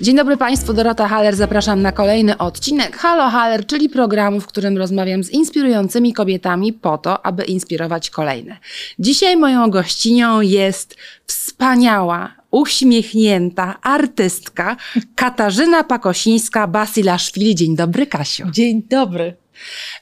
Dzień dobry Państwu, Dorota Haller. Zapraszam na kolejny odcinek Halo Haller, czyli programu, w którym rozmawiam z inspirującymi kobietami po to, aby inspirować kolejne. Dzisiaj moją gościnią jest wspaniała, uśmiechnięta artystka Katarzyna Pakosińska-Basilaszwili. Dzień dobry, Kasiu. Dzień dobry.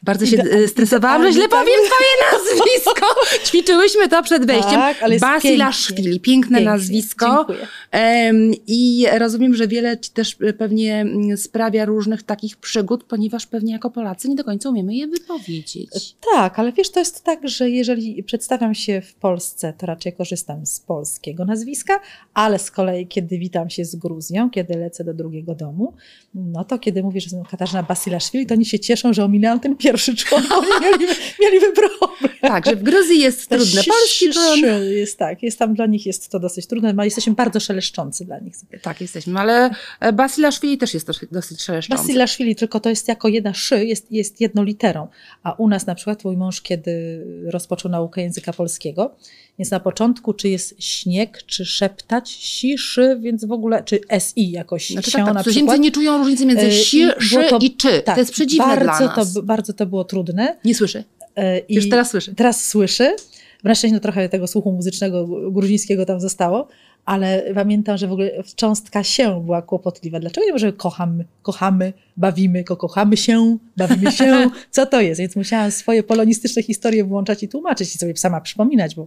Bardzo się e, stresowałam, że źle powiem twoje nazwisko. Ćwiczyłyśmy to przed wejściem. Tak, ale jest Basilaszwili, pięknie. piękne Pięknie, nazwisko. dziękuję. Em, I rozumiem, że wiele ci też e, pewnie mm, sprawia różnych takich przygód, ponieważ pewnie jako Polacy nie do końca umiemy je wypowiedzieć. Tak, ale wiesz, to jest tak, że jeżeli przedstawiam się w Polsce, to raczej korzystam z polskiego nazwiska, ale z kolei, kiedy witam się z Gruzją, kiedy lecę do drugiego domu, no to kiedy mówię, że jestem Katarzyna Basilashvili, to oni się cieszą, że ominęłam ten pierwszy człon, oni mieliby, mieliby problem. Tak, że w Gruzji jest trudne. Polski to... jest tak, jest tam dla nich jest to dosyć trudne, ale jesteśmy bardzo szeleszczący dla nich. Tak, jesteśmy, ale e, Basilashvili też jest dosyć, dosyć szeleszczący. Basilashvili, tylko to jest jako jedna szy, jest, jest jedną literą. A u nas na przykład mój mąż, kiedy rozpoczął naukę języka polskiego, więc na początku, czy jest śnieg, czy szeptać, si, szy, więc w ogóle, czy si jakoś Znaczy, się tak, tak, na przykład. nie czują różnicy między E, si, i szy i czy. Tak, to jest przedziwne bardzo. To, bardzo to było trudne. Nie słyszy. E, i Już teraz słyszy. Teraz słyszy. Na szczęście no, trochę tego słuchu muzycznego gruzińskiego tam zostało, ale pamiętam, że w ogóle cząstka się była kłopotliwa. Dlaczego nie możemy kochamy, kochamy, bawimy, ko kochamy się, bawimy się? Co to jest? Więc musiałam swoje polonistyczne historie włączać i tłumaczyć i sobie sama przypominać, bo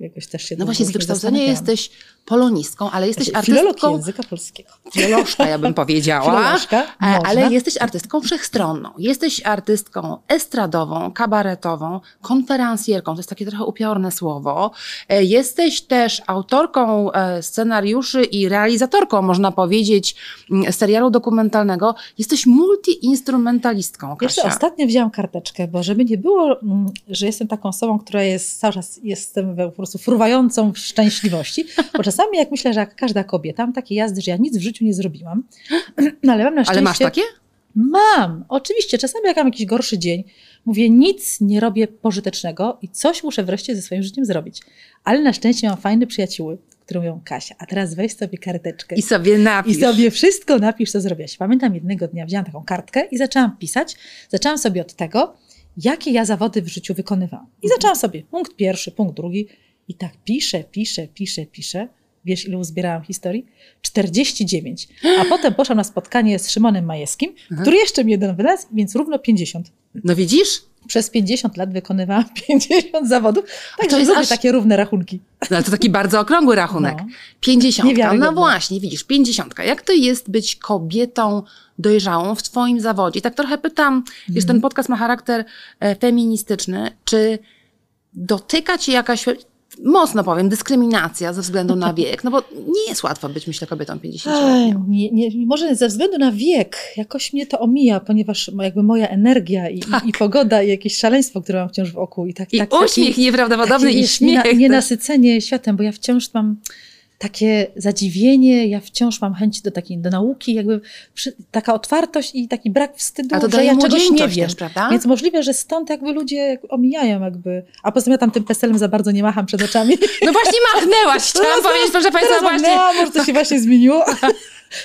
jakoś też się No właśnie, z wykształcenia jesteś polonistką, ale jesteś Znaczy, Filolog artystką... języka polskiego. Filolożka, ja bym powiedziała. Filolożka, E, można. Ale jesteś artystką wszechstronną. Jesteś artystką estradową, kabaretową, konferencjerką, to jest takie trochę upiorne słowo. E, Jesteś też autorką e, scenariuszy i realizatorką, można powiedzieć, serialu dokumentalnego. Jesteś multiinstrumentalistką, Jeszcze ostatnio wzięłam karteczkę, bo żeby nie było, że jestem taką osobą, która jest cały czas jestem we- po prostu fruwającą w szczęśliwości, bo czasami jak myślę, że jak każda kobieta, mam takie jazdy, że ja nic w życiu nie zrobiłam, no, ale mam na szczęście... Ale masz takie? Mam, oczywiście. Czasami jak mam jakiś gorszy dzień, mówię, nic nie robię pożytecznego i coś muszę wreszcie ze swoim życiem zrobić. Ale na szczęście mam fajne przyjacióły, które mówią, Kasia, a teraz weź sobie karteczkę I sobie napisz. i sobie wszystko napisz, co zrobiłaś. Pamiętam jednego dnia wzięłam taką kartkę i zaczęłam pisać. Zaczęłam sobie od tego, jakie ja zawody w życiu wykonywałam. I zaczęłam sobie punkt pierwszy, punkt drugi. I tak piszę, piszę, piszę, piszę. Wiesz, ile uzbierałam historii? 49. A potem poszłam na spotkanie z Szymonem Majewskim, który jeszcze mi jeden wynalazł, więc równo 50. No widzisz? Przez 50 lat wykonywałam 50 zawodów, także to jest lubię aż- takie równe rachunki. No, to taki bardzo okrągły rachunek. No. Pięćdziesiątka. No Niewiarygodne. właśnie, widzisz, pięćdziesiątka. Jak to jest być kobietą dojrzałą w twoim zawodzie? I tak trochę pytam, wiesz, Mhm. ten podcast ma charakter e, feministyczny. Czy dotyka cię jakaś, mocno powiem, dyskryminacja ze względu na wiek? No bo nie jest łatwo być, myślę, kobietą 50 Ej, nie, nie, może ze względu na wiek jakoś mnie to omija, ponieważ jakby moja energia i, Tak. i, i pogoda i jakieś szaleństwo, które mam wciąż wokół i, tak, I tak, uśmiech taki, nieprawdopodobny takie, i śmiech. niena- Nienasycenie światem, bo ja wciąż mam takie zadziwienie, ja wciąż mam chęć do takiej do nauki, jakby przy, taka otwartość i taki brak wstydu, A to że ja czegoś nie wiem. też, prawda? Więc możliwe, że stąd jakby ludzie omijają jakby, a poza tym ja tam tym peselem za bardzo nie macham przed oczami. No właśnie machnęłaś, chciałam powiedzieć, proszę Państwa, właśnie. No, może to się właśnie zmieniło.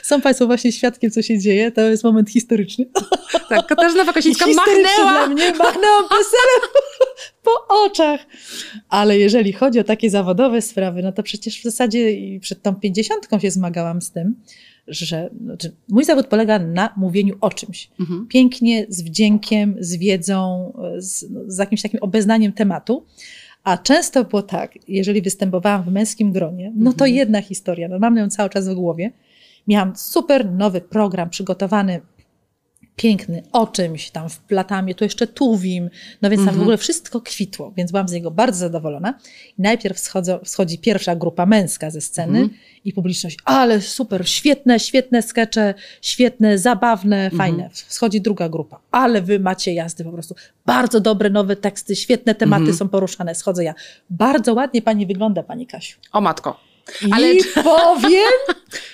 Są Państwo właśnie świadkiem, co się dzieje. To jest moment historyczny. Tak, Katarzyna Historyczny machnęła. dla mnie, machnęłam peselem po oczach. Ale jeżeli chodzi o takie zawodowe sprawy, no to przecież w zasadzie i przed tą pięćdziesiątką się zmagałam z tym, że znaczy, mój zawód polega na mówieniu o czymś. Mhm. Pięknie, z wdziękiem, z wiedzą, z, no, z jakimś takim obeznaniem tematu. A często było tak, jeżeli występowałam w męskim gronie, no to Mhm. jedna historia, no mam ją cały czas w głowie. Miałam super nowy program przygotowany, piękny, o czymś tam wplatamy, tu jeszcze tuwim, no więc tam w Mhm. ogóle wszystko kwitło, więc byłam z niego bardzo zadowolona. I najpierw schodzą, schodzi pierwsza grupa męska ze sceny Mhm. i publiczność, ale super, świetne, świetne skecze, świetne, zabawne, Mhm. fajne. Schodzi druga grupa, ale wy macie jazdy po prostu, bardzo dobre nowe teksty, świetne tematy Mhm. są poruszane, schodzę ja. Bardzo ładnie pani wygląda, pani Kasiu. O matko. I Ale- powiem,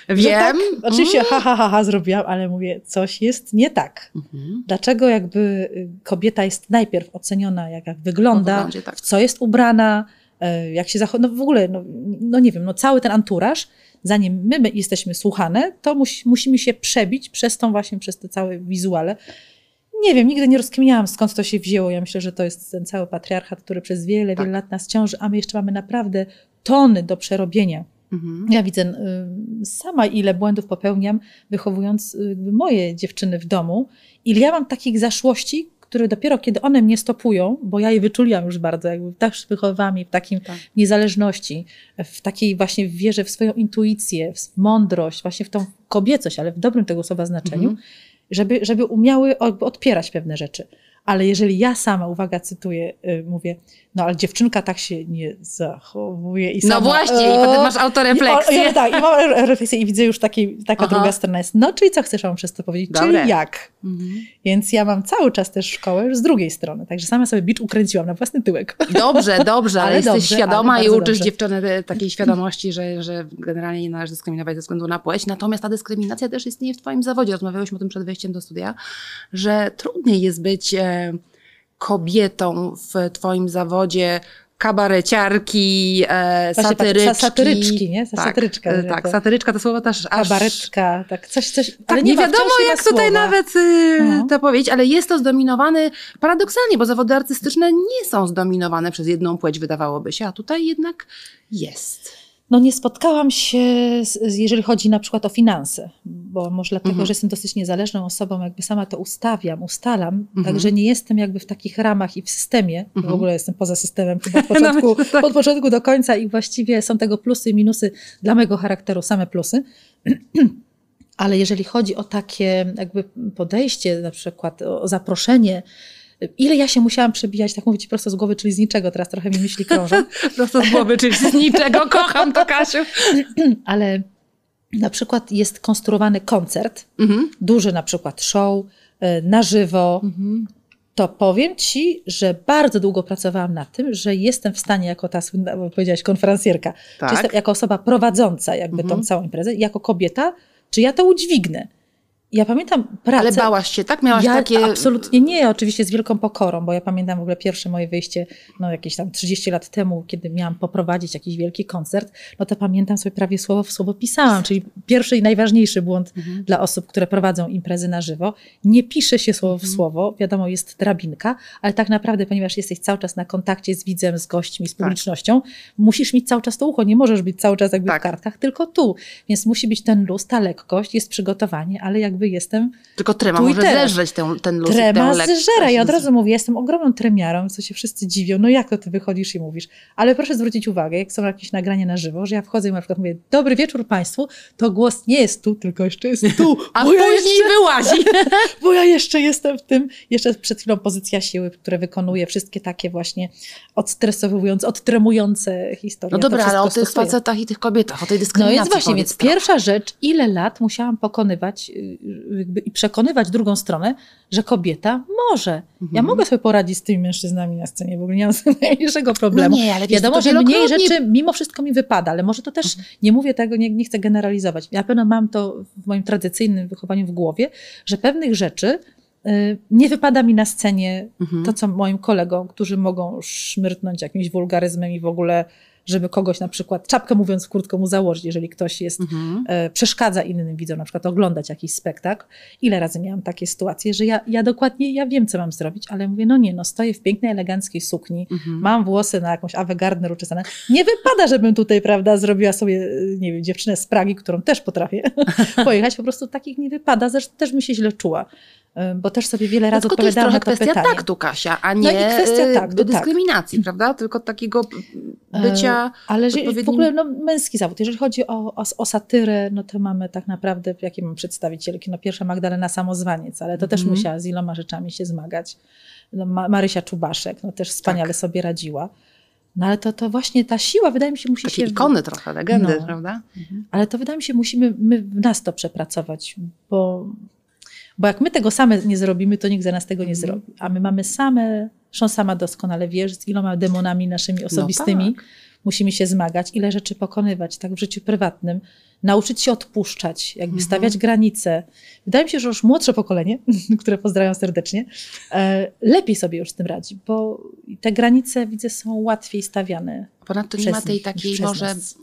że Wiem. tak, oczywiście ha, ha, ha, ha zrobiłam, ale mówię, coś jest nie tak. Mhm. Dlaczego jakby y, kobieta jest najpierw oceniona, jak, jak wygląda, wyglądzie, tak. w co jest ubrana, e, jak się zachowa, no w ogóle, no, no nie wiem, no cały ten anturaż, zanim my jesteśmy słuchane, to musi, musimy się przebić przez tą właśnie, przez te całe wizuale. Nie wiem, nigdy nie rozkminiałam skąd to się wzięło. Ja myślę, że to jest ten cały patriarchat, który przez wiele, Tak. wiele lat nas ciąży, a my jeszcze mamy naprawdę tony do przerobienia. Mhm. Ja widzę y, sama, ile błędów popełniam, wychowując y, moje dziewczyny w domu. Ile ja mam takich zaszłości, które dopiero kiedy one mnie stopują, bo ja je wyczuliłam już bardzo, jakby też wychowywałam je w takim Tak. niezależności, w takiej właśnie wierze w swoją intuicję, w mądrość, właśnie w tą kobiecość, ale w dobrym tego słowa znaczeniu, Mhm. żeby, żeby umiały odpierać pewne rzeczy. Ale jeżeli ja sama, uwaga, cytuję, y, mówię, no ale dziewczynka tak się nie zachowuje i No sama, właśnie, i potem masz autorefleksję. i, o, i, tak, i mam re- refleksję i widzę już taki, taka Aha. druga strona jest, no czyli co chcesz wam przez to powiedzieć, Dobre. czyli jak. Mhm. Więc ja mam cały czas też szkołę już z drugiej strony, także sama sobie bicz ukręciłam na własny tyłek. Dobrze, dobrze, ale, Ale jesteś dobrze, świadoma ale i uczysz dobrze. dziewczyny te- takiej świadomości, że, że generalnie nie należy dyskryminować ze względu na płeć. Natomiast ta dyskryminacja też istnieje w Twoim zawodzie. Rozmawiałyśmy o tym przed wejściem do studia, że trudniej jest być e, kobietą w Twoim zawodzie kabareciarki, e, Właśnie tak, satyryczki. sa- satyryczki, nie? Tak, satyryczka, tak, to- satyryczka to słowo też aż... Kabaretka, tak, coś, coś. Tak, ale nie, wiadomo nie ma jak tutaj słowa. nawet y, No. to powiedzieć, ale jest to zdominowany paradoksalnie, bo zawody artystyczne nie są zdominowane przez jedną płeć, wydawałoby się, a tutaj jednak jest. No nie spotkałam się, z, jeżeli chodzi na przykład o finanse, bo może dlatego, Mhm. że jestem dosyć niezależną osobą, jakby sama to ustawiam, ustalam, Mhm. także nie jestem jakby w takich ramach i w systemie, Mhm. w ogóle jestem poza systemem od początku, tak. od początku do końca i właściwie są tego plusy i minusy dla mojego charakteru, same plusy. Ale jeżeli chodzi o takie jakby podejście, na przykład o zaproszenie, ile ja się musiałam przebijać, tak mówić prosto z głowy, czyli z niczego, teraz trochę mi myśli krążą, Prosto z głowy, czyli z niczego. Kocham to, Kasiu. ale na przykład jest konstruowany koncert, Mhm. duży na przykład show y, na żywo, Mhm. to powiem Ci, że bardzo długo pracowałam nad tym, że jestem w stanie jako ta, powiedziałaś, konferencjerka, Tak. jestem jako osoba prowadząca jakby Mhm. tą całą imprezę, jako kobieta, czy ja to udźwignę. Ja pamiętam pracę... Ale bałaś się, tak? Miałaś ja takie... absolutnie nie, oczywiście z wielką pokorą, bo ja pamiętam w ogóle pierwsze moje wyjście, no jakieś tam 30 lat temu, kiedy miałam poprowadzić jakiś wielki koncert, no to pamiętam sobie prawie słowo w słowo pisałam, czyli pierwszy i najważniejszy błąd Mhm. dla osób, które prowadzą imprezy na żywo. Nie pisze się słowo w Mhm. słowo, wiadomo, jest drabinka, ale tak naprawdę, ponieważ jesteś cały czas na kontakcie z widzem, z gośćmi, z Tak. publicznością, musisz mieć cały czas to ucho, nie możesz być cały czas jakby Tak. w kartkach, tylko tu. Więc musi być ten luz, ta lekkość, jest przygotowanie, ale jakby jestem Tylko trema może teraz. zeżreć ten, ten luz i Trema lekkość. zżera. Ja od razu mówię, jestem ogromną tremiarą, co się wszyscy dziwią. No jak to ty wychodzisz i mówisz? Ale proszę zwrócić uwagę, jak są jakieś nagrania na żywo, że ja wchodzę i na przykład mówię, dobry wieczór Państwu, to głos nie jest tu, tylko jeszcze jest tu. A bo, ja później jeszcze, wyłazi. bo ja jeszcze jestem w tym, jeszcze przed chwilą pozycja siły, które wykonuje wszystkie takie właśnie odstresowujące, odtremujące historie. No Ja dobra, ale o tych stosuję. facetach i tych kobietach, o tej No dyskryminacji jest właśnie, więc trochę. pierwsza rzecz, ile lat musiałam pokonywać y, i przekonywać drugą stronę, że kobieta może. Ja Mhm. mogę sobie poradzić z tymi mężczyznami na scenie, w ogóle nie mam z tym najmniejszego problemu. No nie, ale Wiadomo, że mniej Mhm. rzeczy mimo wszystko mi wypada, ale może to też, nie mówię tego, nie, nie chcę generalizować. Ja na pewno mam to w moim tradycyjnym wychowaniu w głowie, że pewnych rzeczy y, nie wypada mi na scenie Mhm. to, co moim kolegom, którzy mogą szmyrtnąć jakimś wulgaryzmem i w ogóle, żeby kogoś na przykład, czapkę mówiąc krótko, mu założyć, jeżeli ktoś jest, Mhm. e, przeszkadza innym widzom, na przykład oglądać jakiś spektakl. Ile razy miałam takie sytuacje, że ja, ja dokładnie, ja wiem, co mam zrobić, ale mówię, no nie, no stoję w pięknej, eleganckiej sukni, Mhm. mam włosy na jakąś Ave Gardner uczesane. Nie wypada, żebym tutaj, prawda, zrobiła sobie, e, nie wiem, dziewczynę z Pragi, którą też potrafię pojechać. Po prostu takich nie wypada. Zresztą też bym się źle czuła, e, bo też sobie wiele razy No Tylko odpowiadałam trochę na to kwestia pytanie. taktu, Kasia, a nie No i kwestia e, taktu, tak. dyskryminacji, prawda? Tylko takiego bycia... Ale że w odpowiednim- ogóle no, męski zawód. Jeżeli chodzi o, o, o satyrę, no to mamy tak naprawdę, jakie mam przedstawicielki? No pierwsza Magdalena Samozwaniec, ale to też Mhm. musiała z iloma rzeczami się zmagać. No, Ma, Marysia Czubaszek, no też wspaniale Tak. sobie radziła. No ale to, to właśnie ta siła, wydaje mi się, musi Takie się... ikony trochę, legendy, No. prawda? Ale to wydaje mi się, musimy my w nas to przepracować, bo, bo jak my tego same nie zrobimy, to nikt za nas tego nie Mhm. zrobi. A my mamy same, zresztą sama doskonale wiesz, z iloma demonami naszymi osobistymi, tak. Musimy się zmagać, ile rzeczy pokonywać, tak w życiu prywatnym, nauczyć się odpuszczać, jakby Mhm. stawiać granice. Wydaje mi się, że już młodsze pokolenie, które pozdrawiam serdecznie, e, lepiej sobie już z tym radzi, bo te granice, widzę, są łatwiej stawiane. Ponadto nie ma tej nich, takiej może nas.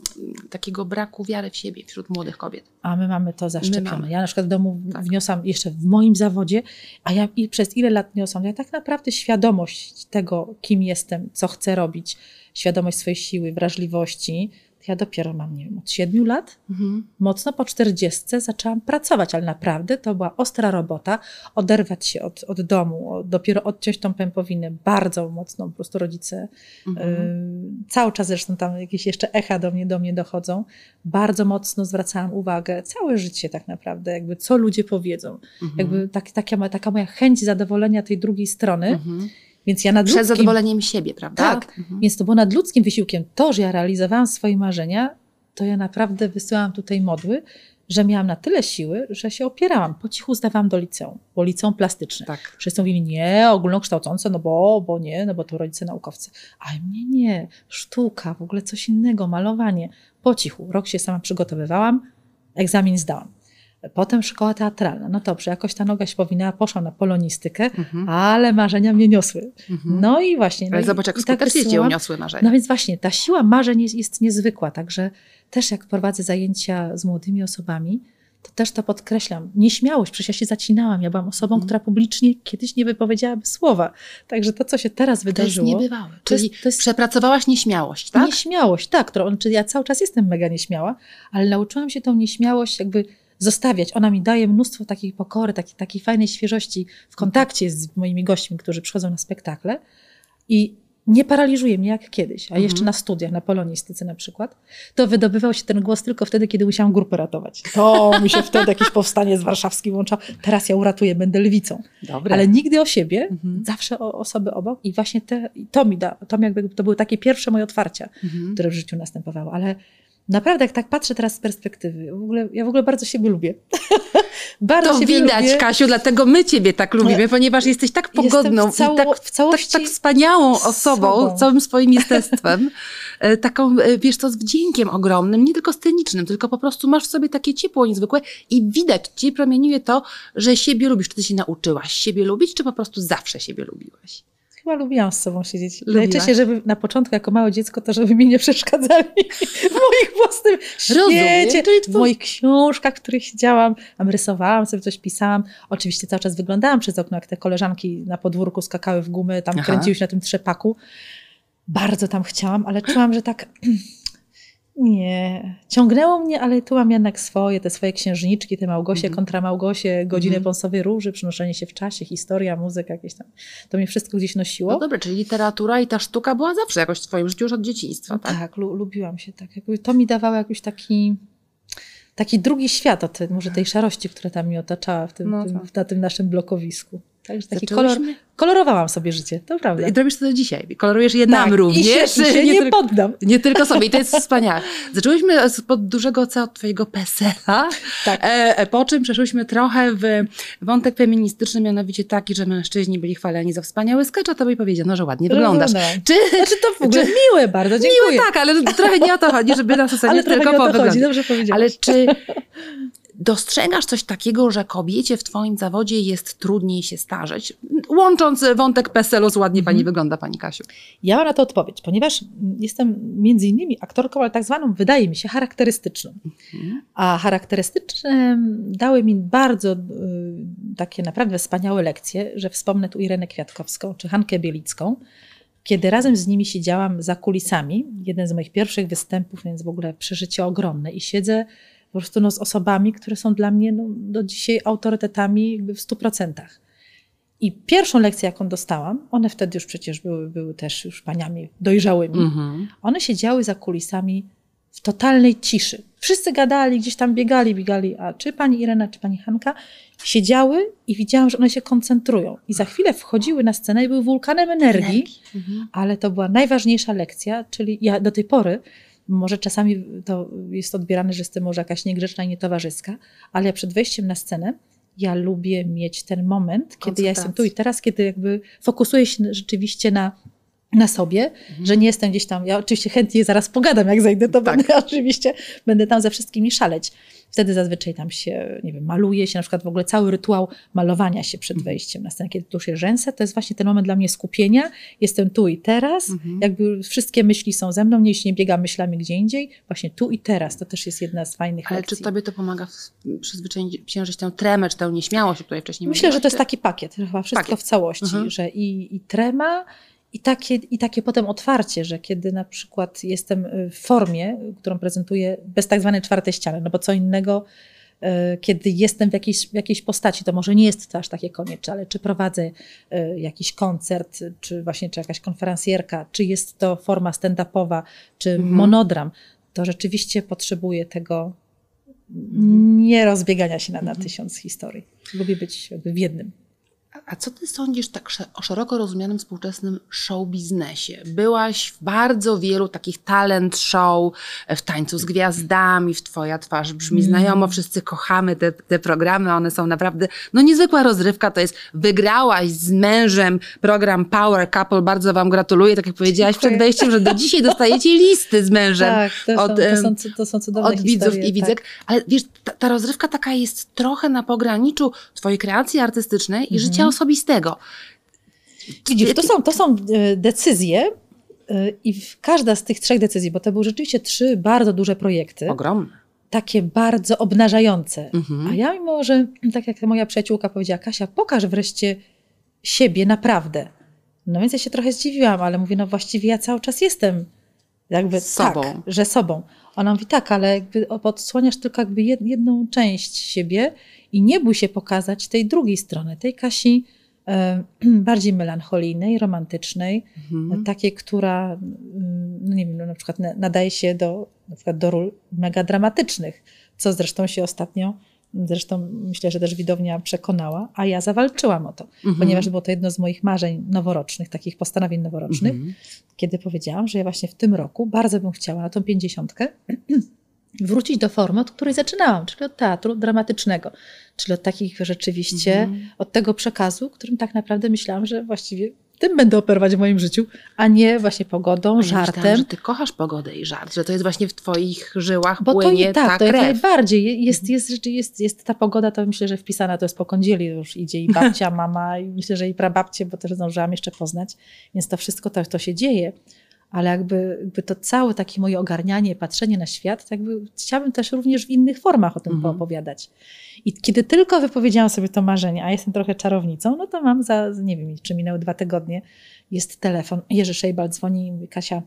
takiego braku wiary w siebie wśród młodych kobiet. A my mamy to zaszczepione. mamy. Ja na przykład w domu Tak. wniosłam jeszcze w moim zawodzie, a ja i przez ile lat niosłam, ja tak naprawdę świadomość tego, kim jestem, co chcę robić, świadomość swojej siły, wrażliwości, ja dopiero mam, nie wiem, od siedmiu lat, Mhm. mocno po czterdziestce zaczęłam pracować, ale naprawdę to była ostra robota, oderwać się od, od domu, dopiero odciąć tą pępowinę bardzo mocno, po prostu rodzice Mhm. Y, Cały czas zresztą tam jakieś jeszcze echa do mnie, do mnie dochodzą. Bardzo mocno zwracałam uwagę, całe życie tak naprawdę, jakby co ludzie powiedzą. Mhm. Jakby tak, taka, taka moja chęć zadowolenia tej drugiej strony, Mhm. Więc ja nad Przed zadowoleniem siebie, prawda? Tak. Mhm. więc to było nad ludzkim wysiłkiem. To, że ja realizowałam swoje marzenia, to ja naprawdę wysyłałam tutaj modły, że miałam na tyle siły, że się opierałam. Po cichu zdawałam do liceum, bo liceum plastyczne. Tak. Wszyscy mówili, nie, ogólnokształcące, no bo, bo nie, no bo to rodzice naukowcy. A mnie nie, sztuka, w ogóle coś innego, malowanie. Po cichu, rok się sama przygotowywałam, egzamin zdałam. Potem szkoła teatralna. No dobrze, jakoś ta noga się powinęła, poszłam na polonistykę, Mhm. ale marzenia mnie niosły. Mhm. No i właśnie. No Ale i- zobacz, jak i tak skutecznie cię wysyłam. uniosły marzenia. No więc właśnie, ta siła marzeń jest, jest niezwykła, także też jak prowadzę zajęcia z młodymi osobami, to też to podkreślam. Nieśmiałość, przecież ja się zacinałam, ja byłam osobą, Mhm. która publicznie kiedyś nie wypowiedziałaby słowa. Także to, co się teraz to jest wydarzyło, niebywałe. Czyli to jest- przepracowałaś nieśmiałość, tak? nieśmiałość, tak, którą, czy ja cały czas jestem mega nieśmiała, ale nauczyłam się tą nieśmiałość jakby zostawiać. Ona mi daje mnóstwo takiej pokory, takiej, takiej fajnej świeżości w kontakcie z moimi gośćmi, którzy przychodzą na spektakle i nie paraliżuje mnie jak kiedyś, a Mhm. jeszcze na studiach, na polonistyce na przykład, to wydobywał się ten głos tylko wtedy, kiedy musiałam grupę ratować. To mi się wtedy jakieś powstanie z warszawskim włączało. Teraz ja uratuję, będę lwicą. Dobre. Ale nigdy o siebie, Mhm. zawsze o osoby obok i właśnie te, to mi da, to, mi jakby, to były takie pierwsze moje otwarcia Mhm. które w życiu następowały. Ale naprawdę, jak tak patrzę teraz z perspektywy, w ogóle, ja w ogóle bardzo siebie lubię. bardzo To siebie widać, lubię. Kasiu, dlatego my Ciebie tak lubimy, ponieważ jesteś tak pogodną cało, i tak, w całości. tak, tak wspaniałą osobą, sobą. całym swoim jestestwem. E, Taką, e, wiesz co, z wdziękiem ogromnym, nie tylko scenicznym, tylko po prostu masz w sobie takie ciepło niezwykłe i widać, Ci promieniuje to, że siebie lubisz. Czy Ty się nauczyłaś siebie lubić, czy po prostu zawsze siebie lubiłaś? Chyba lubiłam z sobą siedzieć. Lubiłaś? Najczęściej, żeby na początku, jako małe dziecko, to żeby mi nie przeszkadzali w moich własnym świecie, w moich książkach, w których siedziałam, tam rysowałam, sobie coś pisałam. Oczywiście cały czas wyglądałam przez okno, jak te koleżanki na podwórku skakały w gumy, tam Aha. kręciły się na tym trzepaku. Bardzo tam chciałam, ale czułam, że tak nie. Ciągnęło mnie, ale tu mam jednak swoje, te swoje księżniczki, te Małgosie Mhm. kontra Małgosie, godziny Mhm. pąsowej róży, przenoszenie się w czasie, historia, muzyka jakieś tam. To mnie wszystko gdzieś nosiło. No dobra, czyli literatura i ta sztuka była zawsze jakoś w Twoim życiu już od dzieciństwa, tak? Tak, lu- lubiłam się tak. Jakby to mi dawało jakiś taki, taki drugi świat od może tej szarości, która tam mi otaczała w tym, No tym, tak. na tym naszym blokowisku. Także taki kolor, Zaczęłyśmy- kolorowałam sobie życie, to prawda. I robisz to do dzisiaj. Kolorujesz je nam Tak, również. I się, i się nie, tylko- poddam. Nie tylko sobie, i to jest wspaniałe. Zaczęłyśmy spod dużego oceanu twojego PESEL-a, Tak. e, e, po czym przeszłyśmy trochę w wątek feministyczny, mianowicie taki, że mężczyźni byli chwaleni za wspaniały sketch, a tobie powiedziano, że ładnie wyglądasz. Czy, Znaczy to w ogóle Czy- miłe bardzo, dziękuję. Miłe tak, ale trochę nie o to chodzi, żeby nas trochę tylko nie o to chodzi, dobrze powiedziałeś. Ale czy dostrzegasz coś takiego, że kobiecie w twoim zawodzie jest trudniej się starzeć? Łącząc wątek PESEL-u z ładnie pani Mhm. wygląda, pani Kasiu. Ja mam na to odpowiedź, ponieważ jestem między innymi aktorką, ale tak zwaną, wydaje mi się, charakterystyczną. Mhm. A charakterystyczne dały mi bardzo y, takie naprawdę wspaniałe lekcje, że wspomnę tu Irenę Kwiatkowską czy Hankę Bielicką, kiedy razem z nimi siedziałam za kulisami, jeden z moich pierwszych występów, więc w ogóle przeżycie ogromne i siedzę po prostu no, z osobami, które są dla mnie no, do dzisiaj autorytetami jakby w stu procentach. I pierwszą lekcję, jaką dostałam, one wtedy już przecież były, były też już paniami dojrzałymi, Mhm. one siedziały za kulisami w totalnej ciszy. Wszyscy gadali, gdzieś tam biegali, biegali, a czy pani Irena, czy pani Hanka siedziały i widziałam, że one się koncentrują. I za chwilę wchodziły na scenę i były wulkanem energii, Mhm. ale to była najważniejsza lekcja, czyli ja do tej pory, może czasami to jest odbierane, że jestem może jakaś niegrzeczna i nietowarzyska, ale ja przed wejściem na scenę ja lubię mieć ten moment, kiedy ja jestem tu i teraz, kiedy jakby fokusuję się rzeczywiście na na sobie, Mhm. że nie jestem gdzieś tam, ja oczywiście chętnie zaraz pogadam, jak zejdę, to Tak. będę oczywiście, będę tam ze wszystkimi szaleć. Wtedy zazwyczaj tam się, nie wiem, maluje się, na przykład w ogóle cały rytuał malowania się przed Mhm. wejściem na scenę, kiedy tuszę rzęsę, to jest właśnie ten moment dla mnie skupienia, jestem tu i teraz, Mhm. jakby wszystkie myśli są ze mną, nie, nie biegam myślami gdzie indziej, właśnie tu i teraz, to też jest jedna z fajnych Ale lekcji. czy tobie to pomaga przyzwyczaić tę tremę, czy tę nieśmiałość, o której wcześniej Myślę, że to jest taki pakiet, chyba wszystko Pakiet. w całości, Mhm. że i, i trema, i takie, i takie potem otwarcie, że kiedy na przykład jestem y, w formie, którą prezentuję bez tak zwanej czwartej ściany, no bo co innego, y, kiedy jestem w jakiejś, w jakiejś postaci, to może nie jest to aż takie konieczne, ale czy prowadzę y, jakiś koncert, czy właśnie czy jakaś konferencjerka, czy jest to forma stand-upowa, czy Mhm. monodram, to rzeczywiście potrzebuję tego nie rozbiegania się na, na tysiąc historii. Lubię być w jednym. A- co ty sądzisz tak o szeroko rozumianym współczesnym show biznesie? Byłaś w bardzo wielu takich talent show, e, w tańcu z gwiazdami, w Twoja twarz brzmi Mm. znajomo, wszyscy kochamy te, te programy, one są naprawdę, no niezwykła rozrywka, to jest, wygrałaś z mężem program Power Couple, bardzo Wam gratuluję, tak jak powiedziałaś Dziękuję. przed wejściem, że do dzisiaj dostajecie listy z mężem. Tak, to, od, są, to, są, to są cudowne od widzów i widzek, Tak. ale wiesz, ta, ta rozrywka taka jest trochę na pograniczu twojej kreacji artystycznej i Mhm. życia osobistego. Widzisz, to są, to są e, decyzje e, i każda z tych trzech decyzji, bo to były rzeczywiście trzy bardzo duże projekty, Ogromne. takie bardzo obnażające. Mhm. A ja mimo, że tak jak moja przyjaciółka powiedziała, Kasia, pokaż wreszcie siebie naprawdę. No więc ja się trochę zdziwiłam, ale mówię, no właściwie ja cały czas jestem jakby Sobą. tak, że sobą. Ona mówi, tak, ale jakby odsłaniasz tylko jakby jed- jedną część siebie i nie bój się pokazać tej drugiej strony, tej Kasi bardziej melancholijnej, romantycznej, Mhm. takiej, która, no nie wiem, no na przykład na- nadaje się do, na przykład do ról mega dramatycznych, co zresztą się ostatnio, zresztą myślę, że też widownia przekonała, a ja zawalczyłam o to, Mhm. ponieważ było to jedno z moich marzeń noworocznych, takich postanowień noworocznych, Mhm. kiedy powiedziałam, że ja właśnie w tym roku bardzo bym chciała na tą pięćdziesiątkę wrócić do formy, od której zaczynałam, czyli od teatru dramatycznego, czyli od takich rzeczywiście, Mhm. od tego przekazu, którym tak naprawdę myślałam, że właściwie tym będę operować w moim życiu, a nie właśnie pogodą, Ja myślałam, żartem. że ty kochasz pogodę i żart, że to jest właśnie w twoich żyłach Bo to płynie nie tak, ta to jak krew. najbardziej. Je- Jest, jest, jest, jest, jest ta pogoda, to myślę, że wpisana to jest po kądzieli już idzie i babcia, mama i myślę, że i prababcie, bo też zdążyłam jeszcze poznać, więc to wszystko to, to się dzieje. Ale jakby, jakby to całe takie moje ogarnianie, patrzenie na świat, jakby chciałabym też również w innych formach o tym Mhm. poopowiadać. I kiedy tylko wypowiedziałam sobie to marzenie, a jestem trochę czarownicą, no to mam za, nie wiem, czy minęły dwa tygodnie, jest telefon. Jerzy Szejbal dzwoni i mówi, Kasia,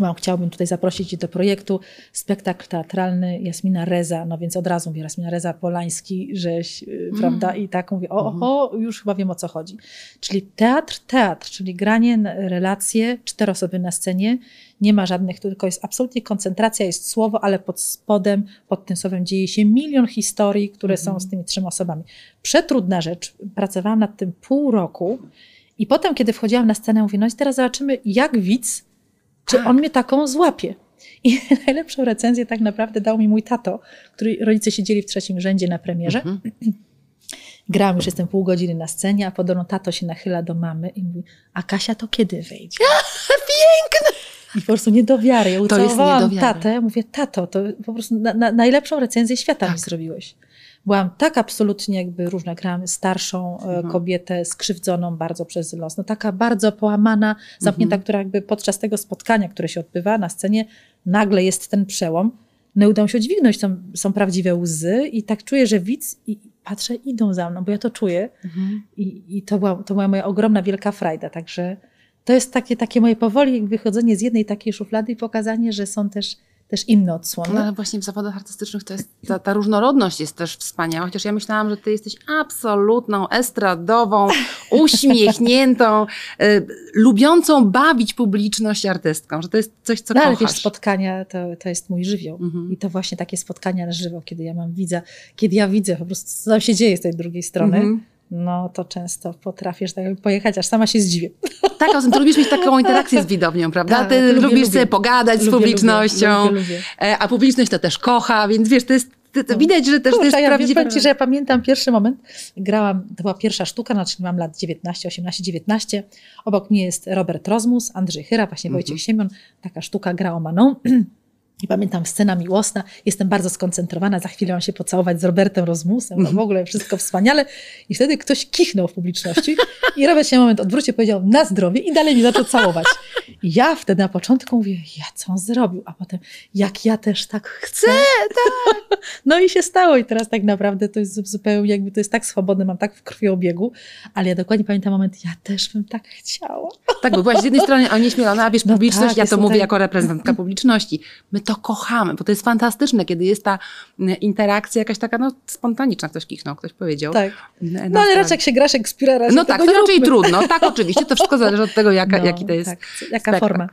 mam, chciałbym tutaj zaprosić do projektu, spektakl teatralny Jasmina Reza, no więc od razu mówię, Jasmina Reza, Polański, Rzeź, Mm. prawda? I tak mówię, o, Mhm. o, już chyba wiem o co chodzi. Czyli teatr, teatr, czyli granie, relacje, cztery osoby na scenie, nie ma żadnych, tylko jest absolutnie koncentracja, jest słowo, ale pod spodem, pod tym słowem dzieje się milion historii, które Mhm. są z tymi trzema osobami. Przetrudna rzecz, pracowałam nad tym pół roku i potem, kiedy wchodziłam na scenę, mówię, no i teraz zobaczymy, jak widz, czy Tak. on mnie taką złapie. I najlepszą recenzję tak naprawdę dał mi mój tato, który rodzice siedzieli w trzecim rzędzie na premierze. Mhm. Grałam już, jestem pół godziny na scenie, a podobno tato się nachyla do mamy i mówi, a Kasia to kiedy wejdzie? Piękne! I po prostu nie do wiary. Ja To jest ucałowałam tatę, mówię, tato, to po prostu na, na, najlepszą recenzję świata Tak. mi zrobiłeś. Byłam tak absolutnie jakby różna, grałam starszą e, Mhm. kobietę, skrzywdzoną bardzo przez los, no taka bardzo połamana, zamknięta, Mhm. która jakby podczas tego spotkania, które się odbywa na scenie, nagle jest ten przełom, no udało się udźwignąć, są, są prawdziwe łzy i tak czuję, że widz i i patrzę, idą za mną, bo ja to czuję Mhm. i, i to, była, to była moja ogromna, wielka frajda, także to jest takie, takie moje powoli wychodzenie z jednej takiej szuflady i pokazanie, że są też, też inne odsłony. No ale właśnie w zawodach artystycznych to jest, ta, ta różnorodność jest też wspaniała, chociaż ja myślałam, że ty jesteś absolutną, estradową, uśmiechniętą, y, lubiącą bawić publiczność artystką, że to jest coś, co No, ale wiesz, kochasz. spotkania to, to jest mój żywioł. Mhm. I to właśnie takie spotkania na żywo, kiedy ja mam widza, kiedy ja widzę po prostu, co tam się dzieje z tej drugiej strony, Mhm. No to często potrafisz tak pojechać, aż sama się zdziwię. Tak, a ty lubisz mieć taką interakcję z widownią, prawda? Tak, ty lubię, lubisz lubię. sobie pogadać z Lubię, publicznością, lubię, lubię. e, a publiczność to też kocha, więc wiesz, to jest to widać, że też Kurczę, to jest ja prawdziwe. ci, że ja pamiętam pierwszy moment. Grałam, to była pierwsza sztuka, znaczy mam lat 19, 18, 19. Obok mnie jest Robert Rozmus, Andrzej Chyra, właśnie. Wojciech Siemion. Taka sztuka gra o Maną. I pamiętam scena miłosna, jestem bardzo skoncentrowana, za chwilę mam się pocałować z Robertem Rozmusem, no w ogóle wszystko wspaniale. I wtedy ktoś kichnął w publiczności. I Robert się na moment odwrócił, powiedział na zdrowie i dalej mi zaczął całować. Ja wtedy na początku mówię, ja co on zrobił? A potem, jak ja też tak chcę. tak. No i się stało i teraz tak naprawdę to jest zupełnie jakby, to jest tak swobodne, mam tak w krwiobiegu, ale ja dokładnie pamiętam moment, ja też bym tak chciała. Tak, bo byłaś z jednej strony onieśmielona, a wiesz, No publiczność, tak, ja to mówię tak- jako reprezentantka publiczności, my to kochamy, bo to jest fantastyczne, kiedy jest ta interakcja jakaś taka, no, spontaniczna, ktoś kichnął, ktoś powiedział. Tak. Na- No ale na- raczej jak się gra Szekspira, raczej No tak, to raczej trudno, tak, oczywiście, to wszystko zależy od tego, jaka, No, jaki to jest tak, jaka spektakl. forma.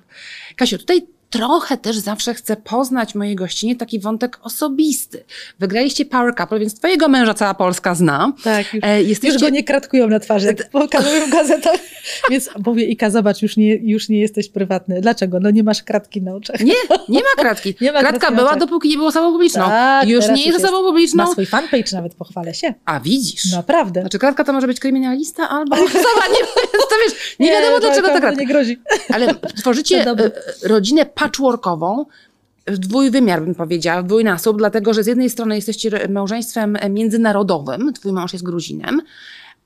Kasiu, tutaj trochę też zawsze chcę poznać mojej gościnie taki wątek osobisty. Wygraliście Power Couple, więc twojego męża cała Polska zna. Tak, już, E, już jesteście... go nie kratkują na twarzy, jak pokazują w gazetach. Więc mówię, Ika, zobacz, już nie, już nie jesteś prywatny. Dlaczego? No nie masz kratki na oczach. Nie, nie ma kratki. Nie ma Kratka była, na dopóki nie było osobą publiczną. Tak, już nie już jest osobą publiczną. Ma swój fanpage nawet, pochwalę się. A widzisz. Naprawdę. Znaczy kratka to może być kryminalista albo osoba, nie, to wiesz, nie, wiadomo dlaczego ta kratka. nie grozi. Ale tworzycie e, rodzinę patchworkową, dwójwymiar bym powiedziała, dwójnasób, dlatego że z jednej strony jesteście małżeństwem międzynarodowym, twój mąż jest Gruzinem,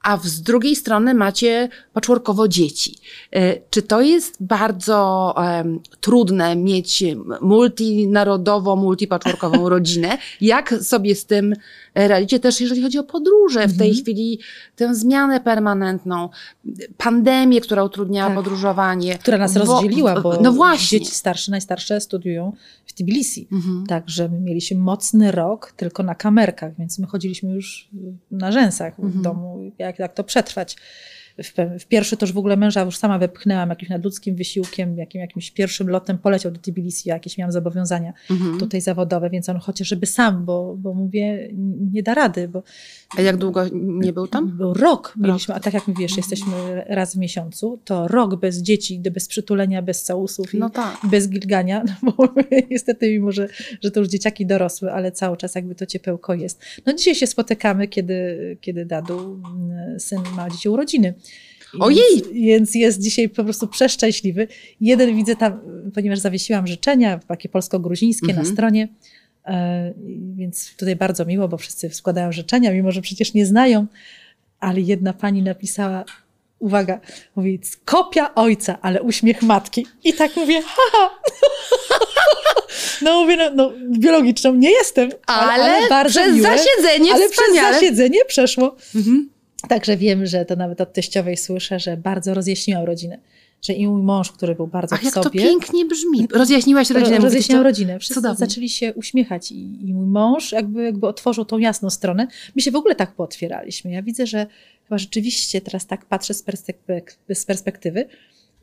a z drugiej strony macie patchworkowo dzieci. E, Czy to jest bardzo em, trudne mieć multinarodowo, multipatchworkową rodzinę? Jak sobie z tym e, radzicie też, jeżeli chodzi o podróże? W tej Mhm. chwili tę zmianę permanentną, pandemię, która utrudniała Tak. podróżowanie. Która nas rozdzieliła, bo no właśnie. dzieci starsze, najstarsze studiują w Tbilisi. Mhm. Także my mieliśmy mocny rok tylko na kamerkach, więc my chodziliśmy już na rzęsach w Mhm. domu, jak, jak to przetrwać. W, w pierwszy to już w ogóle męża już sama wepchnęłam jakimś nadludzkim wysiłkiem, jakim, jakimś pierwszym lotem poleciał do Tbilisi, jakieś miałam zobowiązania Mhm. tutaj zawodowe, więc on chociażby sam, bo, bo mówię, nie da rady, bo A jak długo nie był tam? był rok mieliśmy, a tak jak mówisz, jesteśmy raz w miesiącu, to rok bez dzieci, bez przytulenia, bez całusów i, No tak. bez gilgania, no bo niestety mimo, że, że to już dzieciaki dorosły, ale cały czas jakby to ciepełko jest. No dzisiaj się spotykamy, kiedy, kiedy Dadu, mm, syn ma dzisiaj urodziny. Ojej! Więc, więc jest dzisiaj po prostu przeszczęśliwy. Jeden widzę tam, ponieważ zawiesiłam życzenia, takie polsko-gruzińskie Mhm. na stronie, więc tutaj bardzo miło, bo wszyscy składają życzenia, mimo że przecież nie znają, ale jedna pani napisała, uwaga, mówi, kopia ojca, ale uśmiech matki. I tak mówię, haha. No mówię, no, no biologiczną nie jestem, ale, Ale, bardzo przez miłe, zasiedzenie ale przez wspaniale. zasiedzenie przeszło. Mhm. Także wiem, że to nawet od teściowej słyszę, że bardzo rozjaśniłam rodzinę. Że i mój mąż, który był bardzo Ach, w jak to sobie, pięknie brzmi. Rozjaśniłaś rodzinę. ro- to- rodzinę. Wszyscy cudownie. zaczęli się uśmiechać i, i mój mąż jakby, jakby otworzył tą jasną stronę. My się w ogóle tak pootwieraliśmy. Ja widzę, że chyba rzeczywiście teraz tak patrzę z, perspektywy, z perspektywy,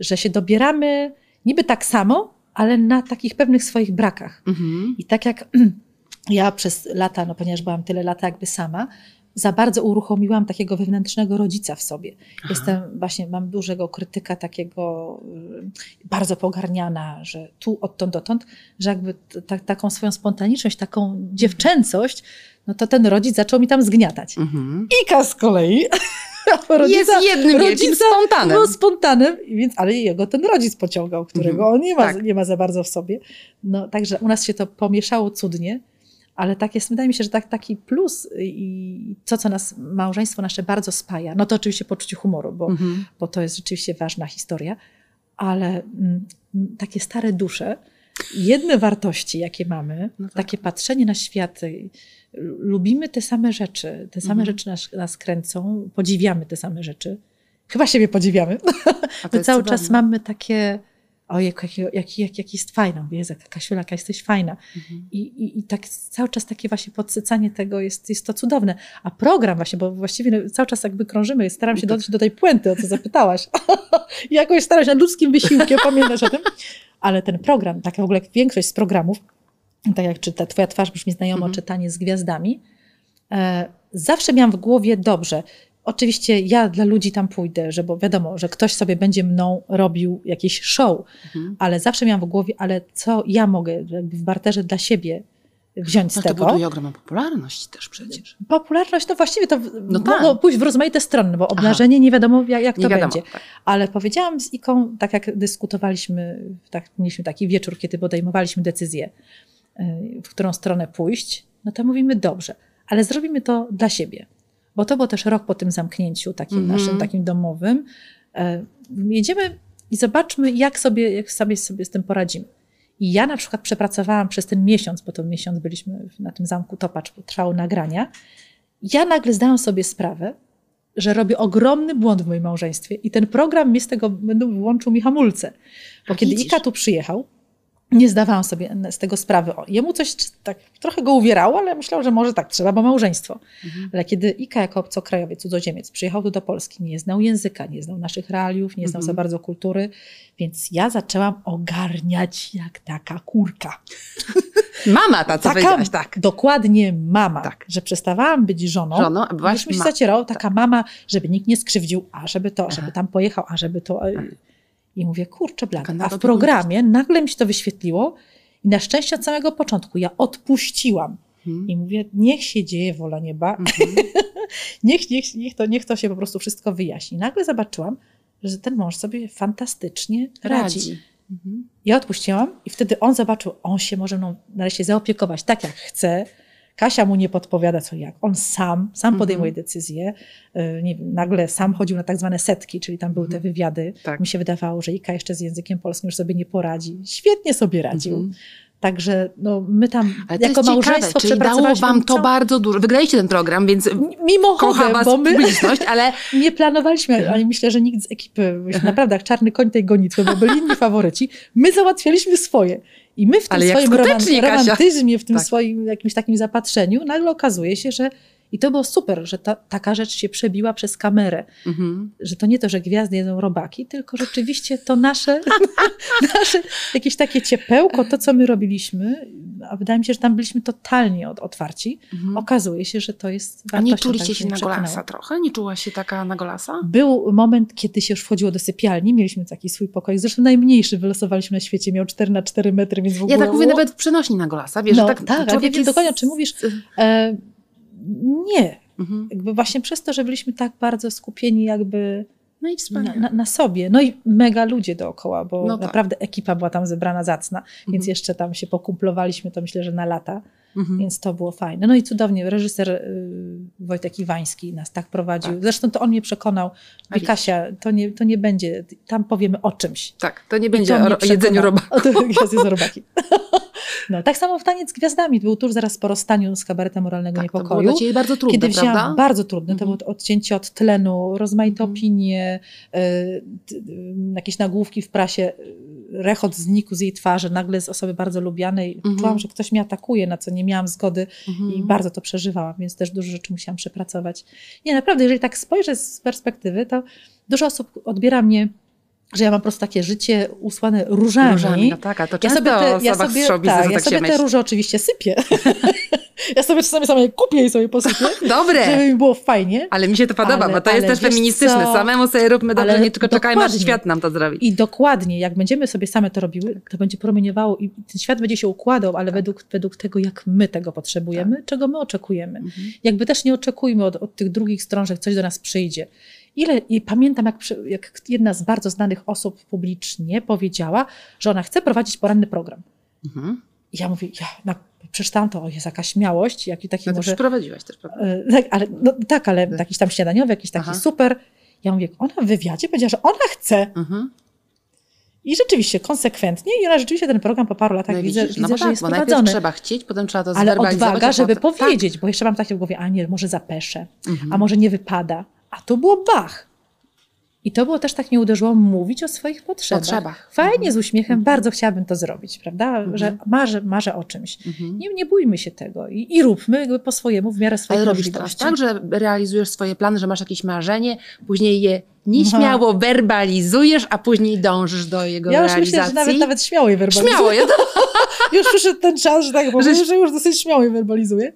że się dobieramy niby tak samo, ale na takich pewnych swoich brakach. Mhm. I tak jak ja przez lata, no ponieważ byłam tyle lata jakby sama, za bardzo uruchomiłam takiego wewnętrznego rodzica w sobie. Jestem właśnie, mam dużego krytyka takiego y, bardzo pogarniana, że tu odtąd dotąd, że jakby ta, taką swoją spontaniczność, taką dziewczęcość, no to ten rodzic zaczął mi tam zgniatać. Mhm. Ika z kolei Jest jednym rodzica spontanem. No spontanem, więc, ale jego ten rodzic pociągał, którego Mhm. on nie ma, Tak. nie ma za bardzo w sobie. No, także u nas się to pomieszało cudnie, ale tak jest, wydaje mi się, że tak, taki plus i to, co nas, małżeństwo nasze bardzo spaja, no to oczywiście poczucie humoru, bo, Mhm. bo to jest rzeczywiście ważna historia, ale mm, mm, takie stare dusze, jedne wartości, jakie mamy, No tak. takie patrzenie na świat, y, lubimy te same rzeczy, te same Mhm. rzeczy nas, nas kręcą, podziwiamy te same rzeczy. Chyba siebie podziwiamy. My cały cudowne. czas mamy takie, ojej, jaki, jest fajna, mówię, Jezu, Kasiula, jaka jesteś fajna. Mhm. I, i, I tak cały czas takie właśnie podsycanie tego jest, jest to cudowne. A program właśnie, bo właściwie no, cały czas jakby krążymy, staram się dotrzeć do tej puenty, o co zapytałaś. I jakoś staram się ludzkim wysiłkiem, pamiętasz o tym? Ale ten program, tak w ogóle większość z programów, tak jak czyta, twoja twarz brzmi znajomo, Mhm. czytanie z gwiazdami, e, zawsze miałam w głowie dobrze. Oczywiście ja dla ludzi tam pójdę, że bo wiadomo, że ktoś sobie będzie mną robił jakiś show, Mhm. ale zawsze miałam w głowie, ale co ja mogę w barterze dla siebie wziąć No z to tego. buduje ogromną popularność też przecież. Popularność, no właściwie to No tak. mogło pójść w rozmaite strony, bo obnażenie nie wiadomo jak, jak to Nie wiadomo. będzie. Tak. Ale powiedziałam z Iką, tak jak dyskutowaliśmy, tak, mieliśmy taki wieczór, kiedy podejmowaliśmy decyzję, y, w którą stronę pójść, no to mówimy dobrze, ale zrobimy to dla siebie. Bo to było też rok po tym zamknięciu takim Mhm. naszym, takim domowym. E, Jedziemy i zobaczmy, jak sobie, jak sobie, sobie z tym poradzimy. I ja na przykład przepracowałam przez ten miesiąc, bo to miesiąc byliśmy na tym zamku Topacz, bo trwały nagrania. Ja nagle zdałam sobie sprawę, że robię ogromny błąd w moim małżeństwie i ten program mi z tego będą wyłączył mi hamulce. Bo A kiedy widzisz. Ika tu przyjechał, nie zdawałam sobie z tego sprawy. O, jemu coś tak trochę go uwierało, ale myślał, że może tak trzeba, bo małżeństwo. Mhm. Ale kiedy Ika jako obcokrajowiec, cudzoziemiec przyjechał tu do Polski, nie znał języka, nie znał naszych realiów, nie znał Mhm. za bardzo kultury, więc ja zaczęłam ogarniać jak taka kurka. Mama ta, co Taka powiedziałaś, tak. dokładnie mama, Tak. że przestawałam być żoną. Żoną, byłaś mi się ma- Tak. taka mama, żeby nikt nie skrzywdził, a żeby to, Aha. żeby tam pojechał, a żeby to... I mówię, kurczę blada. A w programie nagle mi się to wyświetliło i na szczęście od samego początku ja odpuściłam. Mhm. I mówię, niech się dzieje wola nieba, Mhm. niech, niech, niech, to, niech to się po prostu wszystko wyjaśni. Nagle zobaczyłam, że ten mąż sobie fantastycznie radzi. Radzi. Mhm. Ja odpuściłam i wtedy on zobaczył, on się może mną nareszcie zaopiekować tak, jak chce. Kasia mu nie podpowiada co jak. On sam, sam Mhm. podejmuje decyzje. Yy, Nie wiem, nagle sam chodził na tak zwane setki, czyli tam były te Mhm. wywiady. Tak. Mi się wydawało, że Ika jeszcze z językiem polskim już sobie nie poradzi. Świetnie sobie radził. Mhm. Także no, my tam Ale to jako małżeństwo ciekawe, dało wam to całą- bardzo dużo. Wygraliście ten program, więc kocha was bo my publiczność, ale nie planowaliśmy, ale myślę, że nikt z ekipy, naprawdę jak czarny koń tej gonitwy, bo byli inni faworyci. My załatwialiśmy swoje. I my w tym Ale swoim roman- romantyzmie, w tym Tak. swoim jakimś takim zapatrzeniu, nagle okazuje się, że i to było super, że ta, taka rzecz się przebiła przez kamerę. mhm. Że to nie to, że gwiazdy jedzą robaki, tylko rzeczywiście to nasze, nasze jakieś takie ciepełko, to co my robiliśmy, a wydaje mi się, że tam byliśmy totalnie od, otwarci. Mhm. Okazuje się, że to jest A nie czuliście tak się na golasa trochę? Nie czułaś się taka na golasa? Był moment, kiedy się już wchodziło do sypialni, mieliśmy taki swój pokój, zresztą najmniejszy wylosowaliśmy na świecie, miał 4 na 4 metry, więc w ogóle... Ja tak mówię nawet w przenośni na golasa, wiesz, No, tak, tak, człowiek wiem dokładnie, o czym mówisz. E, nie, Mhm. jakby właśnie przez to, że byliśmy tak bardzo skupieni jakby No i na, na, na sobie, no i mega ludzie dookoła, bo No tak. naprawdę ekipa była tam zebrana zacna, więc Mhm. jeszcze tam się pokumplowaliśmy, to myślę, że na lata, Mhm. więc to było fajne. No i cudownie, reżyser y, Wojtek Iwański nas tak prowadził. Tak. Zresztą to on mnie przekonał. Mówi. Kasia, to nie, to nie będzie, tam powiemy o czymś. Tak, to nie I będzie to o, jedzeniu robaku. O, to z robaki. No, tak samo w Taniec z Gwiazdami. Był tuż zaraz po rozstaniu z kabaretem Moralnego Tak, to było Niepokoju. dla ciebie bardzo trudne, kiedy wzięłam prawda? bardzo trudne, to Mhm. było odcięcie od tlenu, rozmaite Mhm. opinie, y, jakieś nagłówki w prasie, y, rechot znikł z jej twarzy, nagle z osoby bardzo lubianej. Mhm. Czułam, że ktoś mnie atakuje, na co nie miałam zgody Mhm. i bardzo to przeżywałam, więc też dużo rzeczy musiałam przepracować. Nie, naprawdę, jeżeli tak spojrzę z perspektywy, to dużo osób odbiera mnie, że ja mam po prostu takie życie usłane różami. Różami, no tak, a to Ja sobie te, ja sobie, tak, ja tak sobie te róże oczywiście sypię. ja sobie czasami sama je kupię i sobie posypię, Dobre! żeby mi było fajnie. Ale mi się to podoba, Ale- bo to jest też feministyczne. co? Samemu sobie róbmy dobrze, Ale nie tylko czekajmy, aż świat nam to zrobi. I dokładnie, jak będziemy sobie same to robiły, to będzie promieniowało i ten świat będzie się układał, ale według, według tego, jak my tego potrzebujemy, czego my oczekujemy. Mhm. Jakby też nie oczekujmy od, od tych drugich stron, że coś do nas przyjdzie. Ile, I pamiętam, jak, jak jedna z bardzo znanych osób publicznie powiedziała, że ona chce prowadzić poranny program. Mhm. I ja mówię, ja na, przeczytałam to, o jest jaka śmiałość, jaki taki No to może... przeprowadziłaś też, prawda? Tak, ale, no, tak, ale jakiś tam śniadaniowy, jakiś taki Aha. super. Ja mówię, ona w wywiadzie powiedziała, że ona chce. Mhm. I rzeczywiście, konsekwentnie. I ona rzeczywiście ten program po paru latach No widzę, widzisz, no widzę bo że tak, jest bo najpierw prowadzony. trzeba chcieć, potem trzeba to Ale odwaga, żeby potem- powiedzieć, bo jeszcze mam takie w głowie, a nie, może zapeszę, Mhm. a może nie wypada. A tu było bach. I to było też tak mnie uderzyło mówić o swoich potrzebach. Potrzebach. Fajnie, Mhm. z uśmiechem, Mhm. bardzo chciałabym to zrobić, prawda? Mhm. Że marzę, marzę o czymś. Mhm. Nie, nie bójmy się tego i, i róbmy jakby po swojemu w miarę swoich Ale robisz teraz możliwości. tak, że realizujesz swoje plany, że masz jakieś marzenie, później je nieśmiało werbalizujesz, a później dążysz do jego Ja już realizacji. myślę, że nawet, nawet śmiało je werbalizuję. Śmiało je. już przyszedł ten czas, że tak powiem, Że- że już dosyć śmiało je werbalizuję.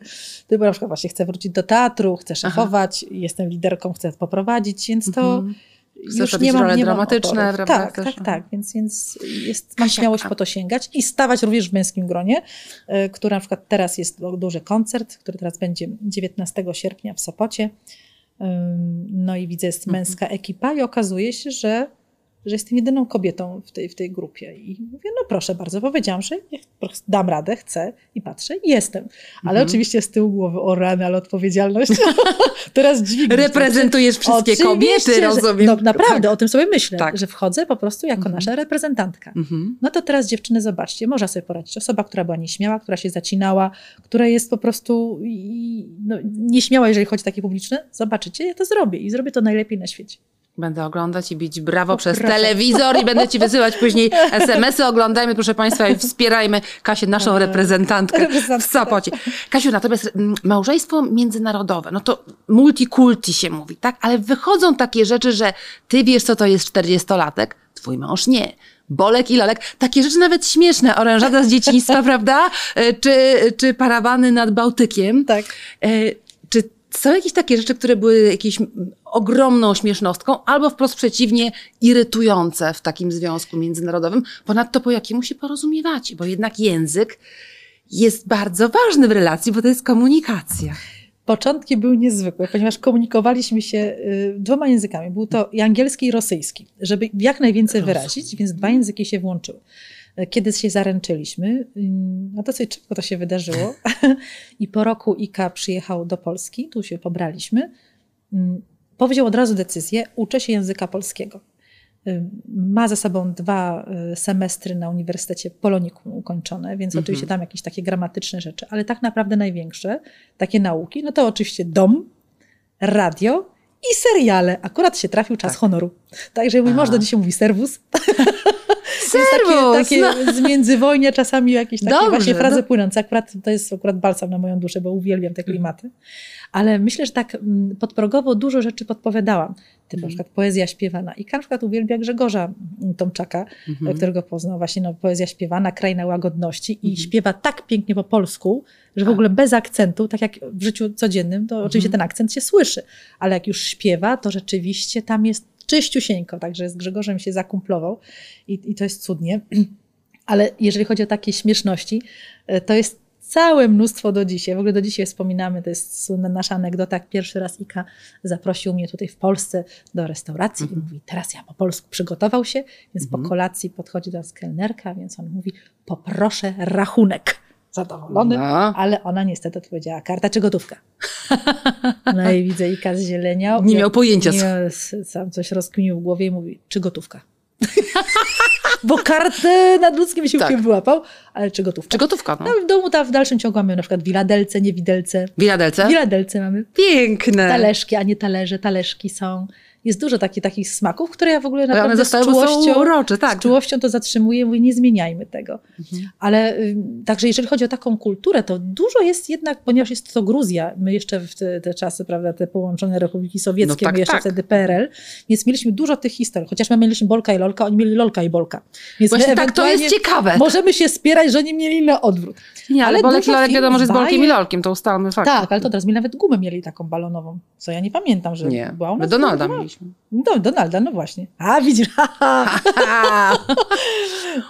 Tylko na przykład właśnie chcę wrócić do teatru, chcę szefować, jestem liderką, chcę poprowadzić, więc to Mhm. już nie mam, nie dramatyczne, mam prawda? Tak, też. tak, tak, więc, więc jest, mam śmiałość po to sięgać i stawać również w męskim gronie, y, który na przykład teraz jest duży koncert, który teraz będzie 19 sierpnia w Sopocie. No i widzę, jest mhm. męska ekipa i okazuje się, że że jestem jedyną kobietą w tej, w tej grupie. I mówię, no proszę bardzo, powiedziałam, że dam radę, chcę i patrzę i jestem. Ale mhm. oczywiście z tyłu głowy, o rany, ale odpowiedzialność teraz dźwignię. Reprezentujesz wszystkie oczywiście, kobiety, rozumiem. No, naprawdę, tak. o tym sobie myślę, tak. że wchodzę po prostu jako mhm. nasza reprezentantka. Mhm. No to teraz dziewczyny, zobaczcie, można sobie poradzić. Osoba, która była nieśmiała, która się zacinała, która jest po prostu no, nieśmiała, jeżeli chodzi o takie publiczne, zobaczycie, ja to zrobię i zrobię to najlepiej na świecie. Będę oglądać i bić brawo o, przez telewizor i będę ci wysyłać później SMS-y. Oglądajmy, proszę Państwa, i wspierajmy Kasię, naszą reprezentantkę w Sopocie. Kasiu, natomiast mm, małżeństwo międzynarodowe, no to multikulti się mówi, tak? Ale wychodzą takie rzeczy, że ty wiesz, co to jest czterdziestolatek, twój mąż nie. Bolek i Lolek. Takie rzeczy nawet śmieszne. Orężada z dzieciństwa, prawda? E, czy, czy parawany nad Bałtykiem. Tak. E, czy są jakieś takie rzeczy, które były jakieś ogromną śmiesznostką, albo wprost przeciwnie, irytujące w takim związku międzynarodowym. Ponadto po jakiemu się porozumiewacie, bo jednak język jest bardzo ważny w relacji, bo to jest komunikacja. Początki były niezwykłe, ponieważ komunikowaliśmy się y, dwoma językami. Był to i angielski, i rosyjski, żeby jak najwięcej wyrazić, więc dwa języki się włączyły. Kiedy się zaręczyliśmy, no dosyć szybko to się wydarzyło i po roku Ika przyjechał do Polski, tu się pobraliśmy, powiedział od razu decyzję, uczę się języka polskiego. Ma za sobą dwa y, semestry na Uniwersytecie Polonikum ukończone, więc mhm. oczywiście tam jakieś takie gramatyczne rzeczy, ale tak naprawdę największe takie nauki, no to oczywiście dom, radio i seriale. Akurat się trafił czas tak. honoru. Także mój mąż do dzisiaj mówi serwus. Serwus! takie, takie no. z międzywojnia czasami jakieś takie Dobrze, właśnie frazy no. płynące. Akurat to jest akurat balsam na moją duszę, bo uwielbiam te klimaty. Ale myślę, że tak mm, podprogowo dużo rzeczy podpowiadałam. Typu mm. na przykład poezja śpiewana. I na przykład uwielbia Grzegorza Tomczaka, mm. którego poznał właśnie no, poezja śpiewana, Kraina Łagodności i mm. śpiewa tak pięknie po polsku, że w ogóle bez akcentu, tak jak w życiu codziennym, to oczywiście ten akcent się słyszy, ale jak już śpiewa, to rzeczywiście tam jest czyściusieńko, także z Grzegorzem się zakumplował i, i to jest cudnie. Ale jeżeli chodzi o takie śmieszności, e, to jest całe mnóstwo do dzisiaj. W ogóle do dzisiaj wspominamy, to jest nasza anegdota, jak pierwszy raz Ika zaprosił mnie tutaj w Polsce do restauracji -hmm. i mówi, teraz ja po polsku przygotował się, więc -hmm. po mhm. kolacji podchodzi do nas kelnerka, więc on mówi, poproszę rachunek zadowolony, no. ale ona niestety odpowiedziała karta czy gotówka. No i widzę Ika zzieleniał. Nie miał pojęcia. Nie, sam coś rozkminił w głowie i mówi, czy gotówka. Bo kartę nad ludzkim siłkiem tak. wyłapał, ale czy gotówka? Czy gotówka, no. no w domu ta w dalszym ciągu mamy na przykład wiladelce, nie widelce. Wiladelce? Wiladelce mamy. Piękne. Talerzyki, a nie talerze, talerzyki są jest dużo takich, takich smaków, które ja w ogóle naprawdę one z czułością, urocze, tak. z czułością to zatrzymuję, mówię, nie zmieniajmy tego. Mhm. Ale także jeżeli chodzi o taką kulturę, to dużo jest jednak, ponieważ jest to Gruzja, my jeszcze w te, te czasy, prawda, te połączone Republiki Sowieckie, no tak, my jeszcze tak. wtedy PRL, więc mieliśmy dużo tych historii, chociaż my mieliśmy Bolka i Lolka, oni mieli Lolka i Bolka. Więc Właśnie tak, to jest ciekawe. Możemy się spierać, że oni mieli na odwrót. Nie, ale, ale Bolek i Lolek wiadomo, że z Bolkiem i Lolkiem, to ustalmy fakt. Tak, ale to teraz mi nawet gumę mieli taką balonową, co ja nie pamiętam, że nie. była u nas. My Donalda mieliśmy. Do, Donalda, no właśnie. A, widzisz,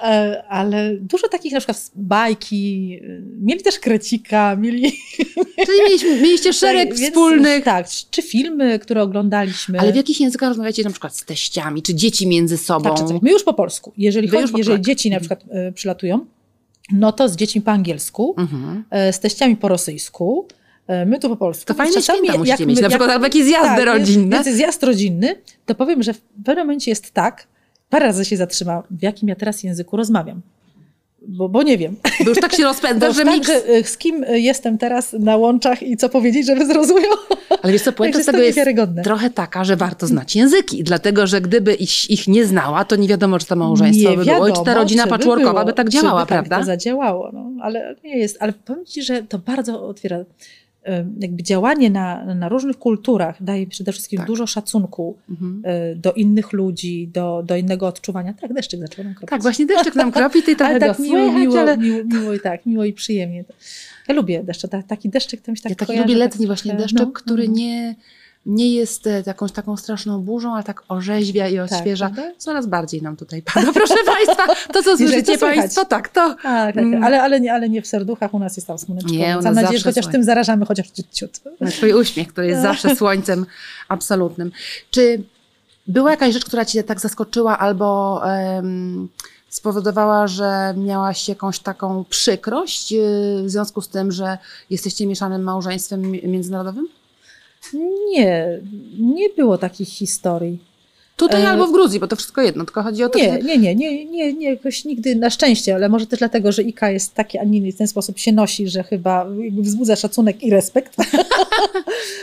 e, Ale dużo takich na przykład bajki, mieli też krecika, mieli... Czyli mieliśmy, mieliście szereg tak, wspólnych... Więc, tak, czy filmy, które oglądaliśmy. Ale w jakich językach rozmawiacie na przykład z teściami, czy dzieci między sobą? Tak, My już po polsku. Jeżeli, chodzi, po jeżeli dzieci na przykład y, przylatują, no to z dziećmi po angielsku, mhm. z teściami po rosyjsku, E, my tu po polsku. To fajne Czasami, święta musicie mieć, na przykład jak, takie zjazdy tak, rodzinne. Więc zjazd rodzinny, to powiem, że w pewnym momencie jest tak, parę razy się zatrzyma, w jakim ja teraz języku rozmawiam. Bo, bo nie wiem. Bo już tak się rozpędza, że tak, że e, z kim e, jestem teraz na łączach i co powiedzieć, żeby zrozumiał. Ale wiesz co, puenta tego jest trochę taka, że warto znać języki, dlatego że gdyby ich, ich nie znała, to nie wiadomo, czy to małżeństwo nie by wiadomo, było, czy ta rodzina patchworkowa by, by tak działała, by prawda? Tak to zadziałało, no. ale nie jest. Ale powiem Ci, że to bardzo otwiera jakby działanie na, na różnych kulturach daje przede wszystkim tak. dużo szacunku mhm. E, do innych ludzi, do, do innego odczuwania. Tak, deszczyk zaczął nam kropić. Tak, właśnie deszczyk nam kropi, ty trochę tak miło, miło, ale... miło, miło, i tak, miło i przyjemnie. Ja lubię deszczyk, taki deszczyk to mi się tak Ja lubię letni tak, właśnie deszczyk, no, który no. nie nie jest e, jakąś taką straszną burzą, ale tak orzeźwia i odświeża. prawda? Coraz bardziej nam tutaj pada. Proszę Państwa, to co słyszycie. Państwo, tak, to Tak, tak, Mm. ale, ale, nie, ale nie w serduchach, u nas jest tam słoneczko. Nie, u więc nas mam nadzieję, że chociaż słońce. tym zarażamy chociaż ciut, ciut. Twój uśmiech, który jest zawsze słońcem absolutnym. Czy była jakaś rzecz, która Cię tak zaskoczyła albo em, spowodowała, że miałaś jakąś taką przykrość y, w związku z tym, że jesteście mieszanym małżeństwem mi- międzynarodowym? Nie, nie było takich historii. Tutaj E, albo w Gruzji, bo to wszystko jedno, tylko chodzi o to, Nie, że... nie, nie, nie, nie, nie, jakoś nigdy, na szczęście, ale może też dlatego, że Ika jest taki, a nie inny, w ten sposób się nosi, że chyba wzbudza szacunek i respekt.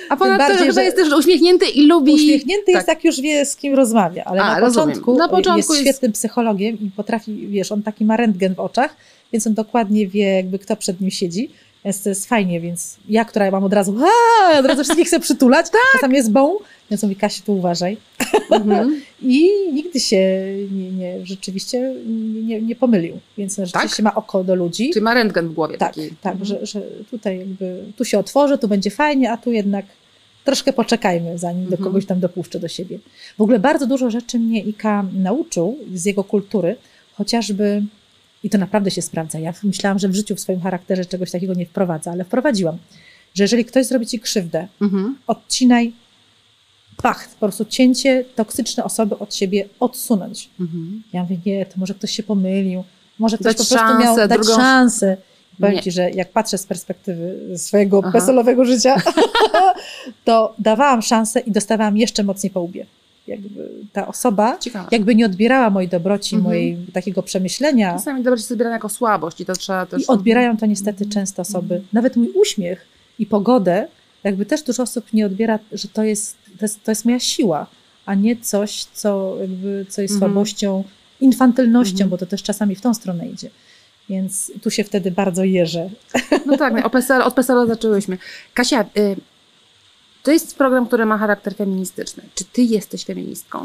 A ponadto bardziej, chyba że- jest też uśmiechnięty i lubi... Uśmiechnięty jest, tak. jak już wie, z kim rozmawia, ale A, na, początku Na początku jest jest- świetnym psychologiem i potrafi, wiesz, on taki ma rentgen w oczach, więc on dokładnie wie, jakby kto przed nim siedzi. To jest fajnie, więc ja, która mam od razu, a, od razu wszystkich chcę przytulać, tak. czasami jest bą, więc mówi, Kasiu, tu uważaj. Mhm. I nigdy się nie, nie, rzeczywiście nie, nie pomylił, więc rzeczywiście ma oko do ludzi. Czyli ma rentgen w głowie Tak, taki. tak, Mhm. że, że tutaj jakby, tu się otworzy, tu będzie fajnie, a tu jednak troszkę poczekajmy, zanim do Mhm. kogoś tam dopuszczę do siebie. W ogóle bardzo dużo rzeczy mnie Ika nauczył z jego kultury, chociażby, i to naprawdę się sprawdza, ja myślałam, że w życiu w swoim charakterze czegoś takiego nie wprowadzę, ale wprowadziłam, że jeżeli ktoś zrobi ci krzywdę, Mhm. odcinaj, pach, po prostu cięcie toksyczne osoby od siebie odsunąć. Mhm. Ja mówię, nie, to może ktoś się pomylił, może ktoś Dać po prostu miał szansę, dać drugą- szansę. Powiem Nie. Ci, że jak patrzę z perspektywy swojego Aha. życia, to dawałam szansę i dostawałam jeszcze mocniej po łbie. Jakby ta osoba Ciekawe. jakby nie odbierała mojej dobroci, Mhm. mojej takiego przemyślenia Czasami dobrze jest odbierane jako słabość i to trzeba też... i odbierają to niestety często osoby. Nawet mój uśmiech i pogodę, jakby też dużo osób nie odbiera, że to jest, to jest, to jest moja siła, a nie coś, co, jakby, co jest Mhm. słabością, infantylnością, Mhm. bo to też czasami w tą stronę idzie. Więc tu się wtedy bardzo jeżę. No tak, o PSL, od PSL zaczęłyśmy. Kasia, y, to jest program, który ma charakter feministyczny. Czy ty jesteś feministką?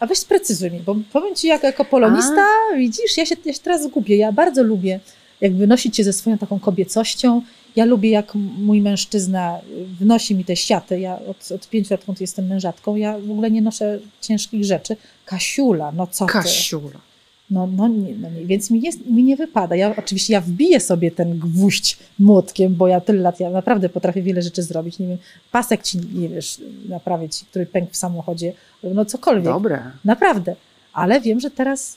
A weź sprecyzuj mi, bo powiem Ci, jako, jako polonista, widzisz, ja się, ja się teraz gubię. Ja bardzo lubię jakby nosić się ze swoją taką kobiecością. Ja lubię, jak mój mężczyzna wnosi mi te siaty. Ja od, od pięciu lat, odkąd jestem mężatką, ja w ogóle nie noszę ciężkich rzeczy. Kasiula, no co ty? No, no, nie, no nie, więc mi, jest, mi nie wypada. Ja oczywiście ja wbiję sobie ten gwóźdź młotkiem, bo ja tyle lat, ja naprawdę potrafię wiele rzeczy zrobić. Nie wiem, pasek ci, nie wiesz, naprawić, który pękł w samochodzie, no cokolwiek. Dobre. Naprawdę. Ale wiem, że teraz.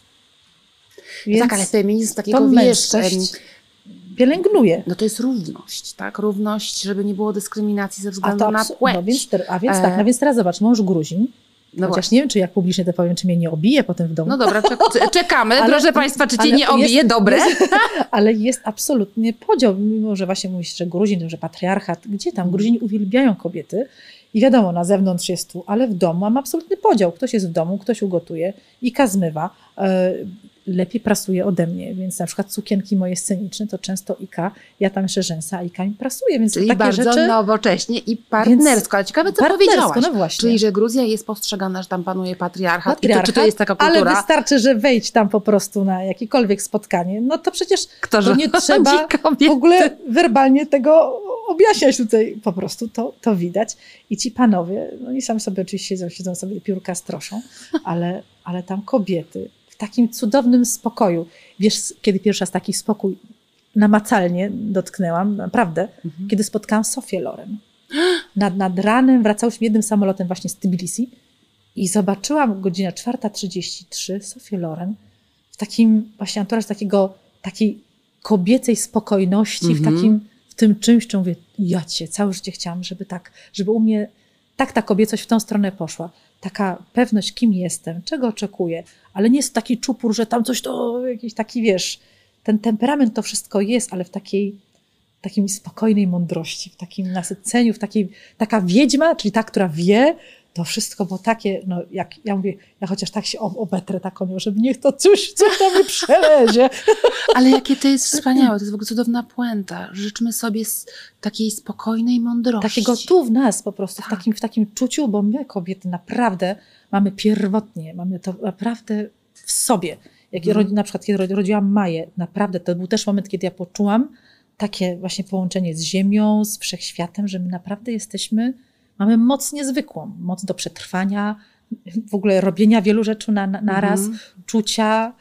Więc tak, ale feminizm takiego, wiesz, em, pielęgnuję. no to jest równość, tak? Równość, żeby nie było dyskryminacji ze względu na płeć. no więc, a więc E, tak, no więc teraz zobacz, mąż Gruzin, no chociaż właśnie. nie wiem, czy jak publicznie to powiem, czy mnie nie obije potem w domu, No dobra, czek- czekamy, Ale- proszę Państwa, czy cię nie obije, jest- dobre? Jest, ale jest absolutnie podział, mimo że właśnie mówisz, że Gruzin, że patriarchat, gdzie tam? Gruzini uwielbiają kobiety i wiadomo, na zewnątrz jest tu, ale w domu mam absolutny podział. Ktoś jest w domu, ktoś ugotuje, Ika zmywa, e, lepiej prasuje ode mnie, więc na przykład sukienki moje sceniczne to często Ika, ja tam jeszcze rzęsa, a Ika mi prasuje, więc Czyli takie bardzo rzeczy... nowocześnie i partnersko. Ale ciekawe, co powiedziałaś. no właśnie. Czyli, że Gruzja jest postrzegana, że tam panuje patriarchat. Patriarchat, I to, czy to jest taka ale kultura? wystarczy, że wejdź tam po prostu na jakiekolwiek spotkanie, no to przecież Kto to nie trzeba w ogóle werbalnie tego objaśniać tutaj. Po prostu to, to widać. I ci panowie, no i sami sobie oczywiście siedzą, siedzą sobie piórka stroszą, ale, ale tam kobiety takim cudownym spokoju. Wiesz, kiedy pierwszy raz taki spokój namacalnie dotknęłam, naprawdę, Mhm. kiedy spotkałam Sofię Loren. Nad, nad ranem wracałyśmy jednym samolotem właśnie z Tbilisi i zobaczyłam godzina 4.33 Sofię Loren w takim właśnie anturaż takiego, takiej kobiecej spokojności, w Mhm. takim, w tym czymś, czym mówię, ja cię całe życie chciałam, żeby tak, żeby u mnie tak ta kobiecość w tą stronę poszła. Taka pewność, kim jestem, czego oczekuję, ale nie jest taki czupur, że tam coś to, jakiś taki, wiesz, ten temperament to wszystko jest, ale w takiej, takiej spokojnej mądrości, w takim nasyceniu, w takiej, taka wiedźma, czyli ta, która wie, to wszystko było takie, no jak ja mówię, ja chociaż tak się ob- obetrę tak o nią, żeby niech to coś, coś tam mi przelezie. Ale jakie to jest wspaniałe, to jest w ogóle cudowna puenta. Życzmy sobie takiej spokojnej mądrości. Takiego tu w nas po prostu, w Tak. takim, w takim czuciu, bo my kobiety naprawdę mamy pierwotnie, mamy to naprawdę w sobie. Jak ja Mhm. rodzi, na przykład kiedy rodzi- rodziłam Maję, naprawdę to był też moment, kiedy ja poczułam takie właśnie połączenie z ziemią, z wszechświatem, że my naprawdę jesteśmy Mamy moc niezwykłą, moc do przetrwania, w ogóle robienia wielu rzeczy na, na, raz, Mhm. czucia.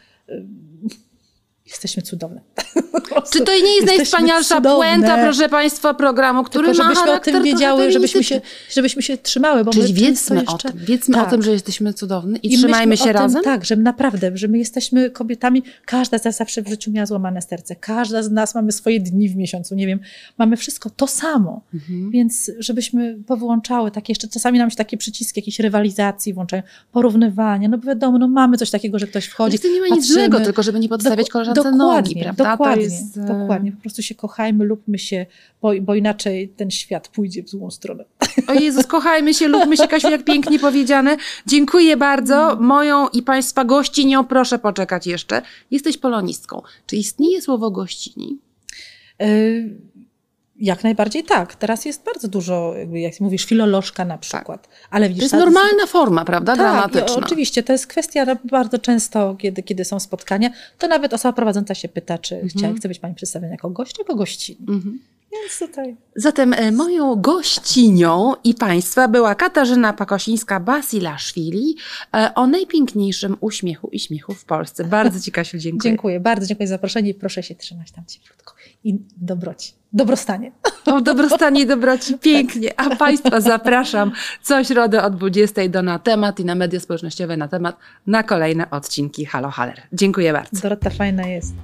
Jesteśmy cudowne. Czy to nie jest najwspanialsza cudowne. puenta, proszę Państwa, programu, który Tylko ma żebyśmy o tym wiedziały, żebyśmy się, żebyśmy się trzymały, bo my Czyli wiedzmy o jeszcze... tym, wiedzmy o Tak. tym, że jesteśmy cudowni i, I trzymajmy się o tym, razem. Tak, że naprawdę, że my jesteśmy kobietami, każda z nas zawsze w życiu miała złamane serce, każda z nas mamy swoje dni w miesiącu, nie wiem, mamy wszystko to samo, Mhm. więc żebyśmy powyłączały takie, jeszcze czasami nam się takie przyciski jakiejś rywalizacji włączają, porównywania, no bo wiadomo, no mamy coś takiego, że ktoś wchodzi, tym nie ma nic patrzymy. złego, tylko żeby nie podstawiać Dok- dokładnie, prawda? Dokładnie, to jest, e, dokładnie. Po prostu się kochajmy, lubmy się, bo, bo inaczej ten świat pójdzie w złą stronę. O Jezus, kochajmy się, lubmy się, Kasiu, jak pięknie powiedziane. Dziękuję bardzo. Moją i Państwa gościnią, proszę poczekać jeszcze. Jesteś polonistką. Czy istnieje słowo gościni? Y, Jak najbardziej tak. Teraz jest bardzo dużo, jak mówisz, filolożka na przykład. Ale To widzisz, jest ta- normalna forma, prawda? Tak, Dramatyczna. oczywiście. To jest kwestia no, bardzo często, kiedy, kiedy są spotkania, to nawet osoba prowadząca się pyta, czy Mhm. chcia, chce być Pani przedstawiona jako gość albo gościni. Mhm. Więc tutaj... Zatem e, moją gościnią i Państwa była Katarzyna Pakosińska-Basilaszwili e, o najpiękniejszym uśmiechu i śmiechu w Polsce. Bardzo Ci, Kasiu, dziękuję. Dziękuję. bardzo dziękuję za zaproszenie i proszę się trzymać tam cieplutko. I dobroci, dobrostanie. O dobrostanie i dobroci pięknie. A Państwa zapraszam co środę od 20 do na temat i na media społecznościowe na temat na kolejne odcinki Halo Haler. Dziękuję bardzo. Dorota fajna jest.